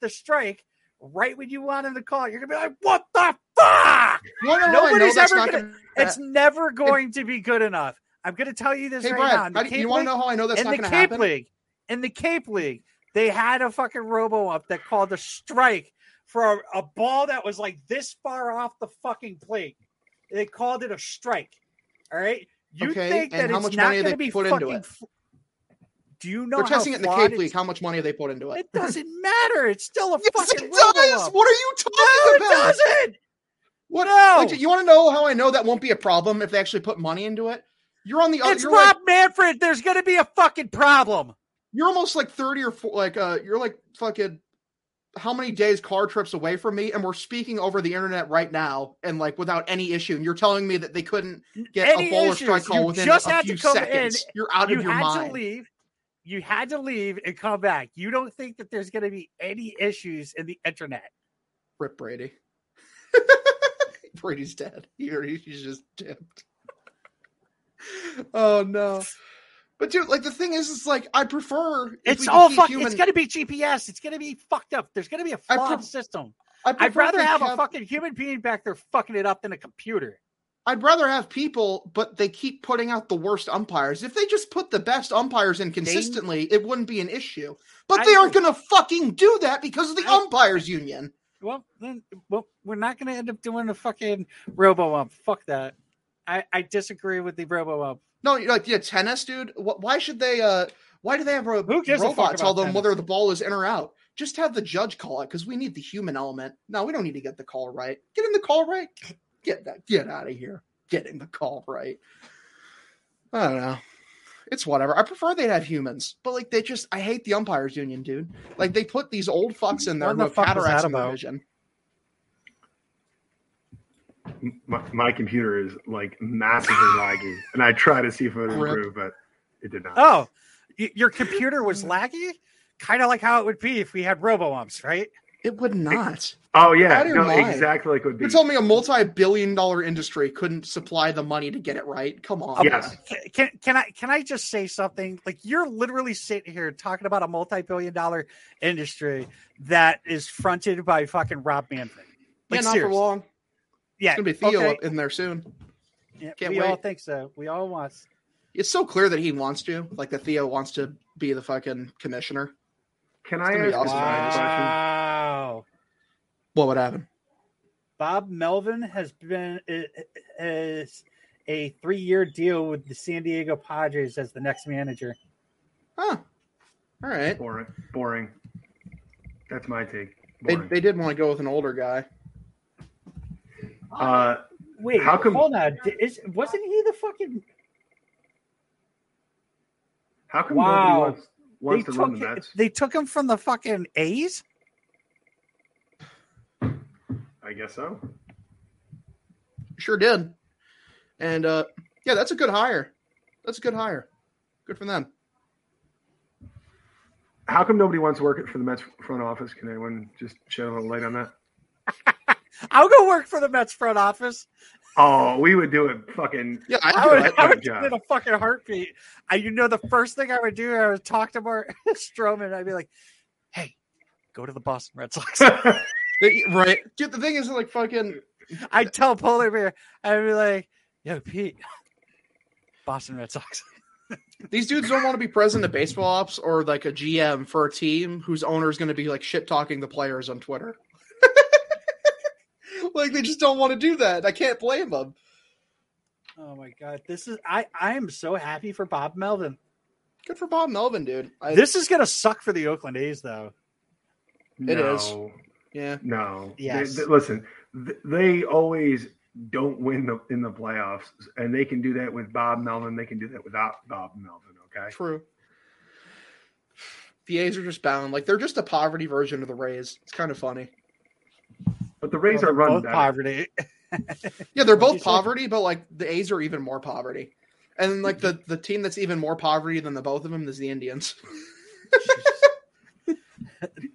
the strike right when you want him to call, you're to be like, "What the fuck?" You wanna know how I know Nobody's that's ever going. gonna- to uh, It's never going to be good enough. I'm to tell you this Hey, right Brad, now. do- you Cape wanna know how I know that's in not the gonna Cape happen? League? In the Cape League, they had a fucking robo up that called a strike for a, a ball that was like this far off the fucking plate. They called it a strike. All right. You Okay, think that how it's much not money going to be put into fucking it? Do you know They're how testing it in the Cape League. How much money they put into it? It doesn't matter. It's still a Yes, fucking it does. What are you talking No, it about? doesn't. What? No. Like, you want to know how I know that won't be a problem if they actually put money into it? You're on the other. It's Rob like, Manfred. There's going to be a fucking problem. you're almost like thirty or four, like uh, you're like fucking how many days car trips away from me, and we're speaking over the internet right now, and like without any issue, and you're telling me that they couldn't get Any a ball or strike call You within just a had few to come seconds. in. You're out you of your had mind. to leave. You had to leave and come back. You don't think that there's going to be any issues in the internet? Rip Brady. Brady's dead. He, he's just dipped. oh no. But dude, like the thing is, it's like I prefer. It's all fuck. human- It's going to be GPS. It's going to be fucked up. There's going to be a flawed pref- system. I I'd rather they have a fucking human being back there fucking it up than a computer. I'd rather have people, but they keep putting out the worst umpires. If they just put the best umpires in consistently, it wouldn't be an issue. But I they aren't going to fucking do that because of the umpires union. Well, then, well, we're not going to end up doing a fucking robo ump. Fuck that. I, I disagree with the robo ump. No, you're like yeah, tennis, dude. Why should they? uh Why do they have a Who gives robot tell them tennis? whether the ball is in or out? Just have the judge call it because we need the human element. No, we don't need to get the call right. Get Getting the call right, get that, get out of here. Getting the call right. I don't know. It's whatever. I prefer they'd have humans, but like they just, I hate the umpires union, dude. Like they put these old fucks in there What who the fuck was cataracts that in their about? vision. My, my computer is like massively laggy, and I try to see if it would Rip. improve, but it did not. Oh, y- your computer was laggy, kind of like how it would be if we had RoboUmps, right? It would not. Oh yeah, Out of your no, mind. exactly like it would be. You told me a multi-billion-dollar industry couldn't supply the money to get it right. Come on. Yes. Uh, can, can can I can I just say something? Like you're literally sitting here talking about a multi-billion-dollar industry that is fronted by fucking Rob Manfred. Yeah, Like, not seriously. for long. Yeah, It's gonna be Theo okay. up in there soon. Yeah, Can't we wait. all think so. We all want. It's so clear that he wants to, like that Theo wants to be the fucking commissioner. Can It's I gonna be ask a awesome. side question? Wow. What would happen? Bob Melvin has been is a three-year deal with the San Diego Padres as the next manager. Huh. All right. Boring. Boring. That's my take. They, Boring. they did want to go with an older guy. uh, Wait, How come- hold on. Is, wasn't he the fucking? how come Wow. nobody wants, wants they to run the Mets? they took him from the fucking A's. I guess so. Sure did. And uh yeah, that's a good hire. That's a good hire. Good for them. How come nobody wants to work for the Mets front office? Can anyone just shed a little light on that? I'll go work for the Mets front office. Oh, we would do it fucking. Yeah, I I would, do it. I would job. do it in a fucking heartbeat. I, you know, the first thing I would do, I would talk to Mark Stroman. I'd be like, "Hey, go to the Boston Red Sox." right. Dude, the thing is like fucking I'd tell Polar Bear, I'd be like, "Yo, Pete, Boston Red Sox." these dudes don't want to be president of baseball ops or like a GM for a team whose owner is going to be like shit talking the players on Twitter. like they just don't want to do that. I can't blame them. Oh my god, this is I. I am so happy for Bob Melvin. Good for Bob Melvin, dude. I, This is gonna suck for the Oakland A's, though. It is. No, yeah. No. Yes. they- listen, they always don't win the, in the playoffs, and they can do that with Bob Melvin. They can do that without Bob Melvin. Okay. True. The A's are just bound. Like they're just a poverty version of the Rays. It's kind of funny. But the Rays Well, are run both poverty. Yeah, they're both you say? poverty, but like the A's are even more poverty. And like the the team that's even more poverty than the both of them is the Indians.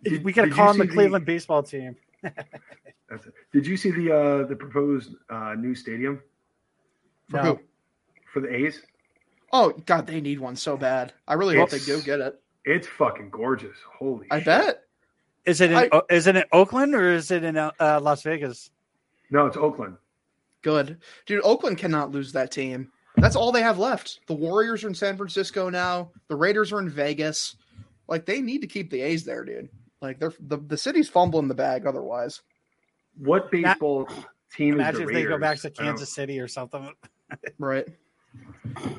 Did- we gotta call you them the see Cleveland baseball team. Did you see the uh, the proposed uh, new stadium For No. who? for the A's? Oh God, they need one so bad. I really hope they do get it. It's fucking gorgeous. Holy. I shit. bet. Is it in I- O- is it in Oakland or is it in uh, uh, Las Vegas? No, it's Oakland. Good, dude. Oakland cannot lose that team. That's all they have left. The Warriors are in San Francisco now. The Raiders are in Vegas. Like they need to keep the A's there, dude. Like they're the, the city's fumbling the bag otherwise. What baseball team is Imagine the if they go back to Kansas City or something. Right.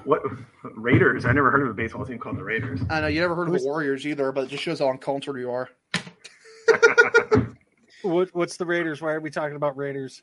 What Raiders? I never heard of a baseball team called the Raiders. I know you never heard of the Warriors either, but it just shows how uncultured you are. What, what's the Raiders? Why are we talking about Raiders?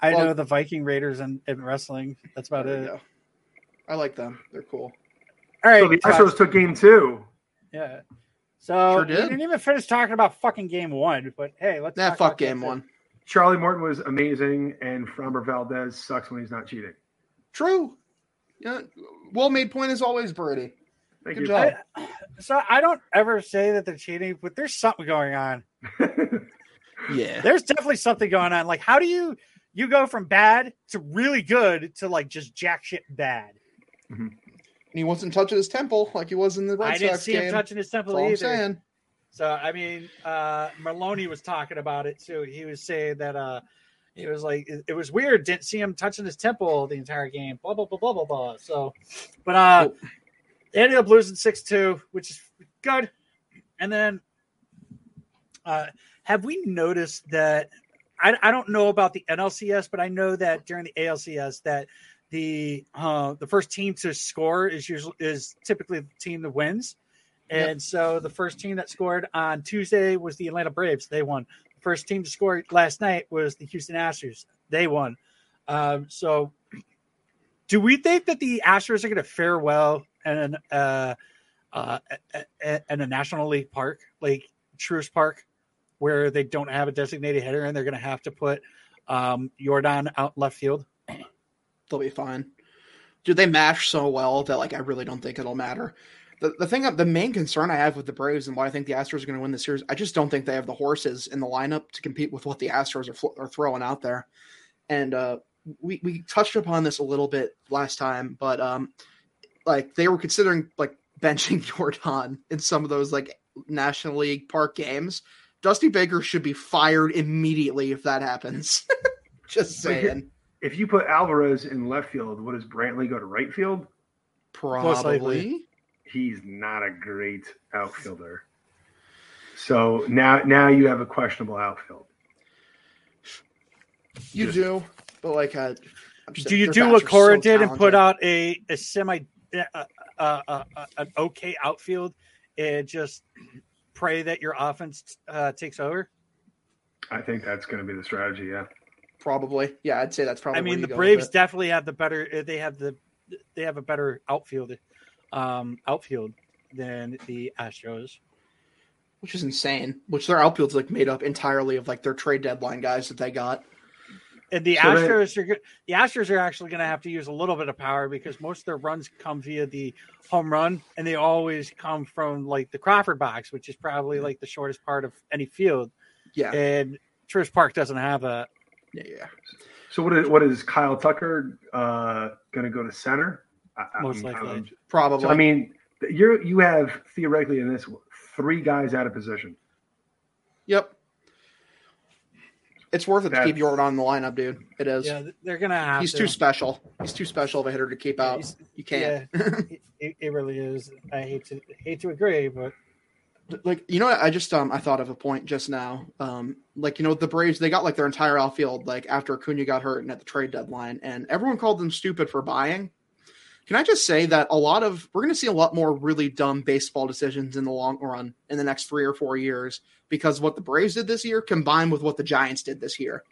I Well- know the Viking Raiders and, and wrestling. That's about it. go. I like them. They're cool. All right. So the uh, Astros took game two. Yeah. So Sure we did. didn't even finish talking about fucking game one, but hey, let's Nah, talk fuck about game two. one. Charlie Morton was amazing, and Framber Valdez sucks when he's not cheating. True. Yeah. Well made point as always, Brady. Thank Good you. job. So I don't ever say that they're cheating, but there's something going on. Yeah. There's definitely something going on. Like, how do you you go from bad to really good to like just jack shit bad? And he wasn't touching his temple like he was in the Red I didn't Sox see game. him touching his temple That's all I'm either. saying. So I mean, uh Maloney was talking about it too. He was saying that uh he was like it, it was weird, didn't see him touching his temple the entire game. Blah blah blah blah blah blah. So but uh they ended up losing six two, which is good. And then uh have we noticed that I, I don't know about the NLCS, but I know that during the ALCS that the uh, the first team to score is usually is typically the team that wins. Yep. And so the first team that scored on Tuesday was the Atlanta Braves. They won. The first team to score last night was the Houston Astros. They won. Um, so do we think that the Astros are going to fare well in uh, uh, in a National League park like Truist Park, where they don't have a designated hitter and they're going to have to put um, Yordan out left field? They'll be fine. Dude, they mash so well that like I really don't think it'll matter. The the thing the main concern I have with the Braves and why I think the Astros are going to win the series, I just don't think they have the horses in the lineup to compete with what the Astros are fl- are throwing out there. And uh, we we touched upon this a little bit last time, but um, like they were considering like benching Yordan in some of those like National League Park games. Dusty Baker should be fired immediately if that happens. just saying. If you put Alvarez in left field, what does Brantley go to right field? Probably. He's not a great outfielder. So now, now you have a questionable outfield. You Just- do, but like, uh, I'm do you do what Cora so did and put out a, a semi uh, uh, uh, uh, an okay outfield and just pray that your offense uh, takes over? I think that's going to be the strategy. Yeah. Probably, yeah, I'd say that's probably. I mean, the you go with Braves definitely have the better. uh, They have the they have a better outfield um, outfield than the Astros. which is insane. Which their outfield's like made up entirely of like their trade deadline guys that they got. And the So they- Astros are the Astros are actually going to have to use a little bit of power because most of their runs come via the home run, and they always come from like the Crawford box, which is probably like the shortest part of any field. Yeah, and Truist Park doesn't have that. Yeah, yeah. So what is what is Kyle Tucker uh, going to go to center? I- I- Most I'm- likely. I'm- Probably. So, I mean, you're you have theoretically in this three guys out of position. Yep. It's worth it to keep Yordan in the lineup, dude. It is. Yeah, they're going to have. He's to. too special. He's too special of a hitter to keep out. he's- You can't. Yeah, it, it really is. I hate to hate to agree, but like you know what i just um i thought of a point just now um like you know the braves they got like their entire outfield like after Acuna got hurt and at the trade deadline and everyone called them stupid for buying can i just say that a lot of we're going to see a lot more really dumb baseball decisions in the long run in the next three or four years because what the braves did this year combined with what the giants did this year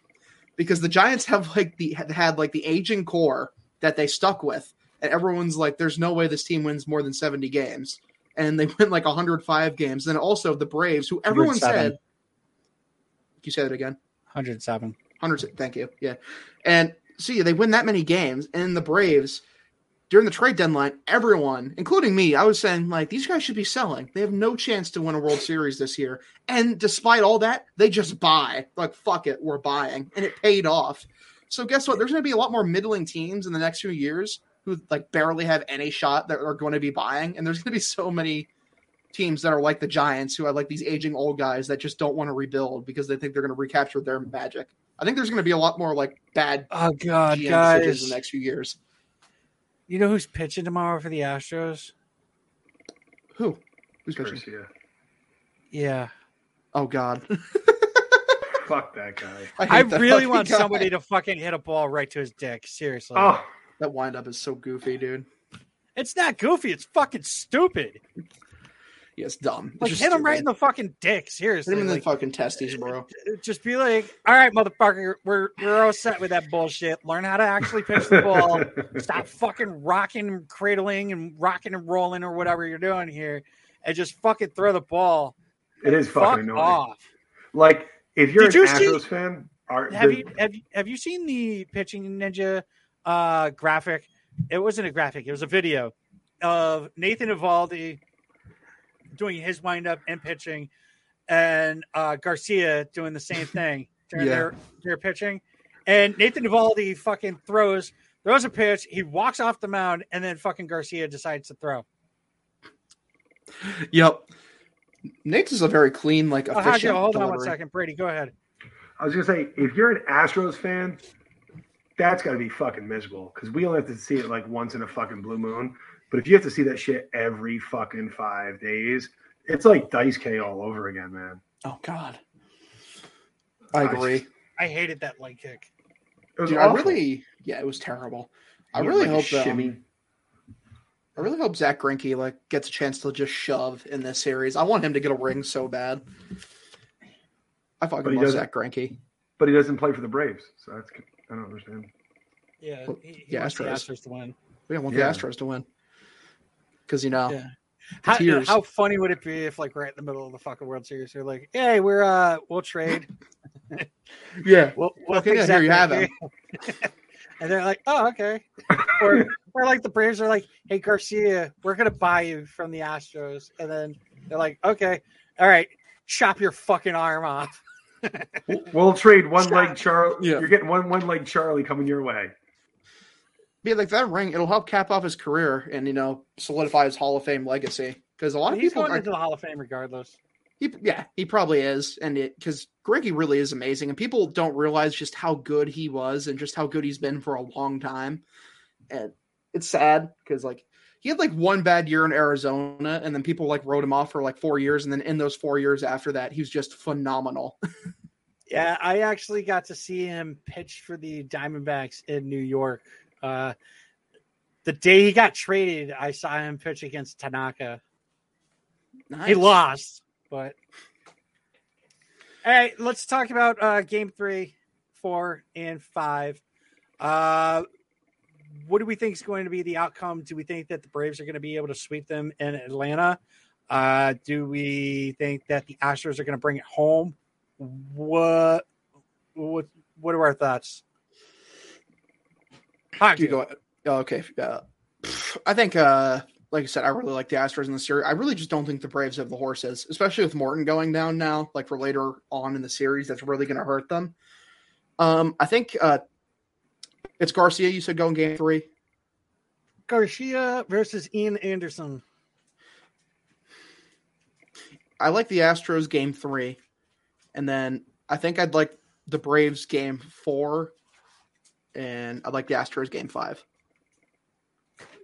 because the giants have like the had- like the aging core that they stuck with and everyone's like there's no way this team wins more than 70 games and they win like 105 games. Then also the Braves, who everyone 107. said, you say that again, 107. 100. Thank you. Yeah, and see, they win that many games, and the Braves during the trade deadline, everyone, including me, I was saying like these guys should be selling. They have no chance to win a World Series this year, and despite all that, they just buy. Like fuck it, we're buying, and it paid off. So guess what? There's going to be a lot more middling teams in the next few years who like barely have any shot that are going to be buying, and there's going to be so many teams that are like the Giants who have like these aging old guys that just don't want to rebuild because they think they're going to recapture their magic. I think there's going to be a lot more like bad Oh God, GM guys! decisions in the next few years. You know who's pitching tomorrow for the Astros? Who? Who's pitching? yeah. Yeah, Oh God, Fuck that guy. I, I, that really want guy. somebody to fucking hit a ball right to his dick. Seriously, Oh, That windup is so goofy, dude. it's not goofy. It's fucking stupid. Yeah, it's dumb. It's Like just hit him right in the fucking dick. Hit him in the fucking testes, bro. just be like, all right, motherfucker, we're we're all set with that bullshit. Learn how to actually pitch the ball. Stop fucking rocking, and cradling, and rocking and rolling or whatever you're doing here, and just fucking throw the ball. It is Fuck fucking annoying. off. Like if you're Did an you see- Astros fan, are Have the- you have you have you seen the pitching ninja uh graphic? It wasn't a graphic, it was a video of Nathan Eovaldi doing his windup and pitching and uh Garcia doing the same thing during Yeah. their their pitching. And Nathan Eovaldi fucking throws throws a pitch, he walks off the mound, and then fucking Garcia decides to throw. Yep. Nate's is a very clean, like Oh, efficient. how'd you- hold on one second, Brady. Go ahead. I was gonna say, if you're an Astros fan, that's got to be fucking miserable because we only have to see it like once in a fucking blue moon. But if you have to see that shit every fucking five days, it's like dice K all over again, man. Oh God. I agree. I hated that leg kick. It was Dude, I really, yeah, it was terrible. I He had, really like, hope shimmy. um, I really hope Zack Greinke like gets a chance to just shove in this series. I want him to get a ring so bad. I But fucking he love doesn't- Zack Greinke. but he doesn't play for the Braves, so that's I don't understand. Yeah, Well, he, he yeah, wants the Astros. Astros to win. We don't want Yeah. the Astros to win because you know Yeah. How, tears. how funny would it be if, like, right in the middle of the fucking World Series, they're like, "Hey, we're uh, we'll trade. yeah. We'll, we'll Okay, pick yeah, here you have Greinke." and they're like, "Oh, okay." or, or like the Braves are like, "Hey, Garcia, we're gonna buy you from the Astros," and then they're like, "Okay, all right, chop your fucking arm off." We'll trade one leg Stop. Charlie. Yeah. You're getting one one leg Charlie coming your way. Yeah, like that ring, it'll help cap off his career and you know solidify his Hall of Fame legacy. Because a lot of He's people, going into the Hall of Fame regardless. he, yeah, he probably is, and it because Greinke really is amazing, and people don't realize just how good he was and just how good he's been for a long time. And it's sad because like he had like one bad year in Arizona, and then people like wrote him off for like four years, and then in those four years after that, he was just phenomenal. Yeah, I actually got to see him pitch for the Diamondbacks in New York. Uh, the day he got traded, I saw him pitch against Tanaka. He lost, but all right. Let's talk about uh, Game Three, Four, and Five. Uh, what do we think is going to be the outcome? Do we think that the Braves are going to be able to sweep them in Atlanta? Uh, do we think that the Astros are going to bring it home? What what what are our thoughts? You go. oh, okay. Uh, I think, uh, like I said, I really like the Astros in the series. I really just don't think the Braves have the horses, especially with Morton going down now. Like for later on in the series, that's really going to hurt them. Um, I think uh, it's Garcia. You said going game three. Garcia versus Ian Anderson. I like the Astros game three, and then I think I'd like the Braves game four, and I'd like the Astros game five.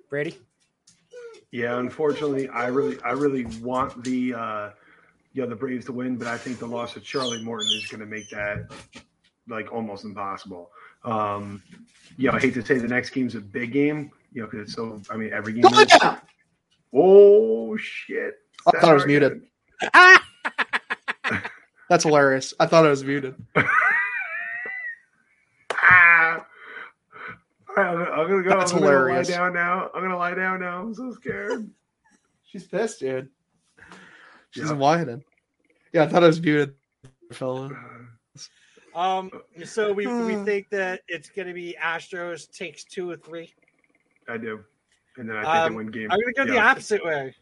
Brady. Yeah, unfortunately, I really, I really want the, uh, you know, the Braves to win, but I think the loss of Charlie Morton is going to make that like almost impossible. Um, yeah, I hate to say the next game's a big game, you know, because it's so. I mean, every game. Oh, is. yeah! Oh shit! I thought I was muted. That's hilarious. I thought I was muted. Ah! All right, I'm, I'm gonna go. That's I'm gonna lie down now. I'm gonna lie down now. I'm so scared. She's pissed, dude. She's Yeah. whining. Yeah, I thought I was muted, fella. Um, so we, we think that it's going to be Astros takes two or three. I do, and then I think Um, they win game. I'm going to go the opposite way.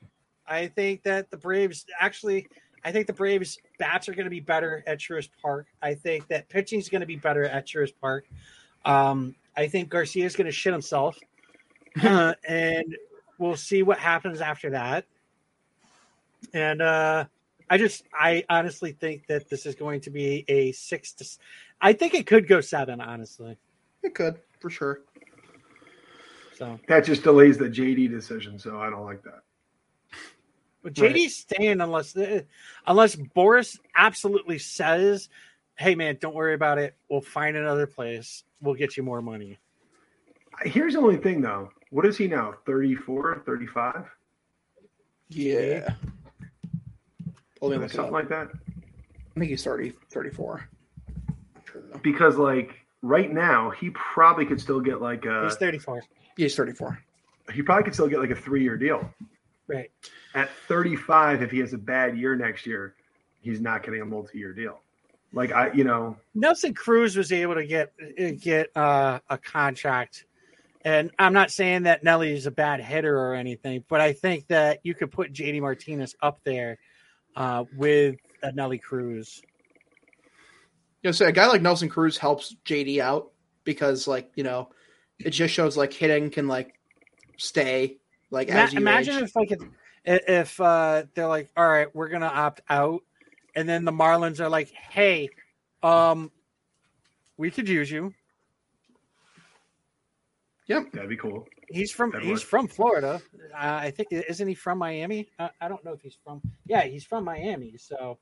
I think that the Braves actually, I think the Braves bats are going to be better at Truist Park. I think that pitching is going to be better at Truist Park. Um, I think Garcia is going to shit himself, uh, and we'll see what happens after that. And uh, I just, I honestly think that this is going to be a six to. s- I think it could go seven. Honestly, It could, for sure. so That just delays the JD decision, so I don't like that. But JD's staying unless unless Boras absolutely says, "Hey man, don't worry about it. We'll find another place. We'll get you more money." Here's the only thing, though. What is he now? 34, 35? Yeah. Let me something up. like that. I think he's 30, 34. Because like right now, he probably could still get like a. He's 34. He's 34. He probably could still get like a three-year deal. Right. At 35, if he has a bad year next year, he's not getting a multi-year deal. Like I, you know, Nelson Cruz was able to get get uh, a contract, and I'm not saying that Nelly is a bad hitter or anything, but I think that you could put JD Martinez up there uh, with a Nelly Cruz. You know, so a guy like Nelson Cruz helps JD out because, like, you know, it just shows like hitting can like stay like Ima- as you imagine age. if like if, if uh, they're like, all right, we're gonna opt out, and then the Marlins are like, hey, um, we could use you. Yep, that'd be cool. He's from That'd he's work. from Florida. Uh, I think isn't he from Miami? I, I don't know if he's from. Yeah, he's from Miami. So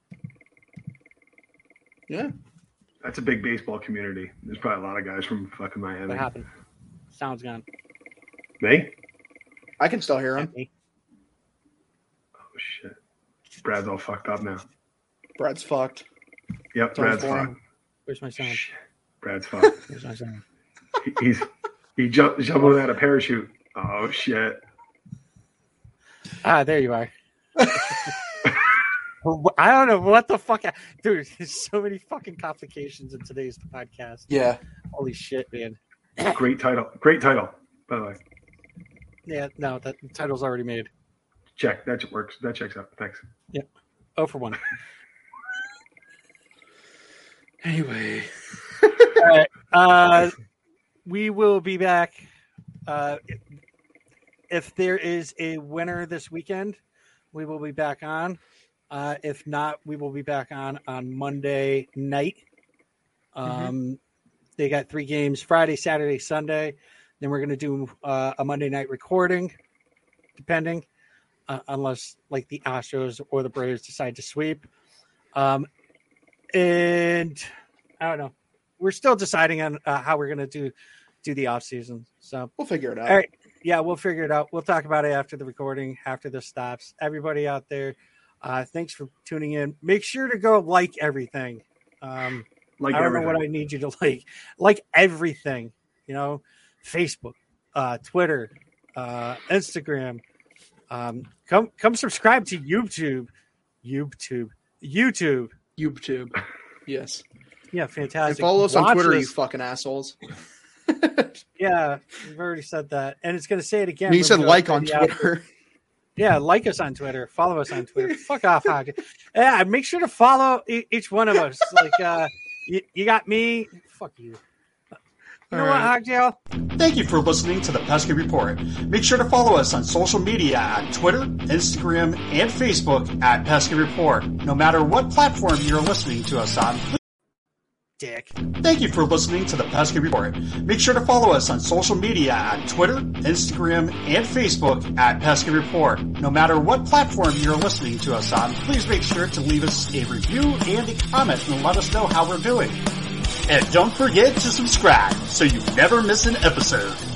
yeah, That's a big baseball community. There's probably a lot of guys from fucking Miami. what happened? Sounds gone. Me? I can still hear him. Oh shit. Brad's all fucked up now. Brad's fucked. Yep, Sorry Brad's for him. fucked. Where's my sound? Brad's fucked. Where's my sound? He- He's he jumped jumped without a parachute. Oh shit. Ah, there you are. I don't know what the fuck, dude. There's so many fucking complications in today's podcast. Yeah. Holy shit, man. Great title. Great title. By the way. Yeah, no, that title's already made. Check. That works. That checks out. Thanks. Yeah. Oh for one. Anyway. All right. Uh, we will be back. Uh, if there is a winner this weekend, we will be back on. Uh, if not, we will be back on on Monday night. Um, They got three games Friday, Saturday, Sunday. Then we're going to do uh, a Monday night recording, depending, uh, unless like the Astros or the Braves decide to sweep. Um, and I don't know. We're still deciding on uh, how we're going to do do the off season. So We'll figure it out. all right. Yeah, we'll figure it out. We'll talk about it after the recording, after this stops. Everybody out there, uh, thanks for tuning in. Make sure to go like everything. Um, Like I don't know what I need you to like. Like everything. You know, Facebook, uh, Twitter, uh, Instagram. Um, come come subscribe to YouTube, YouTube, YouTube, YouTube. Yes. Yeah, And fantastic. follow us on Watch Twitter, you fucking assholes. Yeah, we've already said that, and it's going to say it again. you said like on the outro. Twitter. Yeah, like us on Twitter. Follow us on Twitter. Fuck off, Hog. Yeah, make sure to follow each one of us. Like, uh, you, you got me. Fuck you. You know what. Hogtail? Thank you for listening to the Pesky Report. Make sure to follow us on social media at Twitter, Instagram, and Facebook at Pesky Report. No matter what platform you're listening to us on. Dick. Thank you for listening to the Pesky Report. Make sure to follow us on social media at Twitter, Instagram, and Facebook at Pesky Report. No matter what platform you're listening to us on, please make sure to leave us a review and a comment and let us know how we're doing. And don't forget to subscribe so you never miss an episode.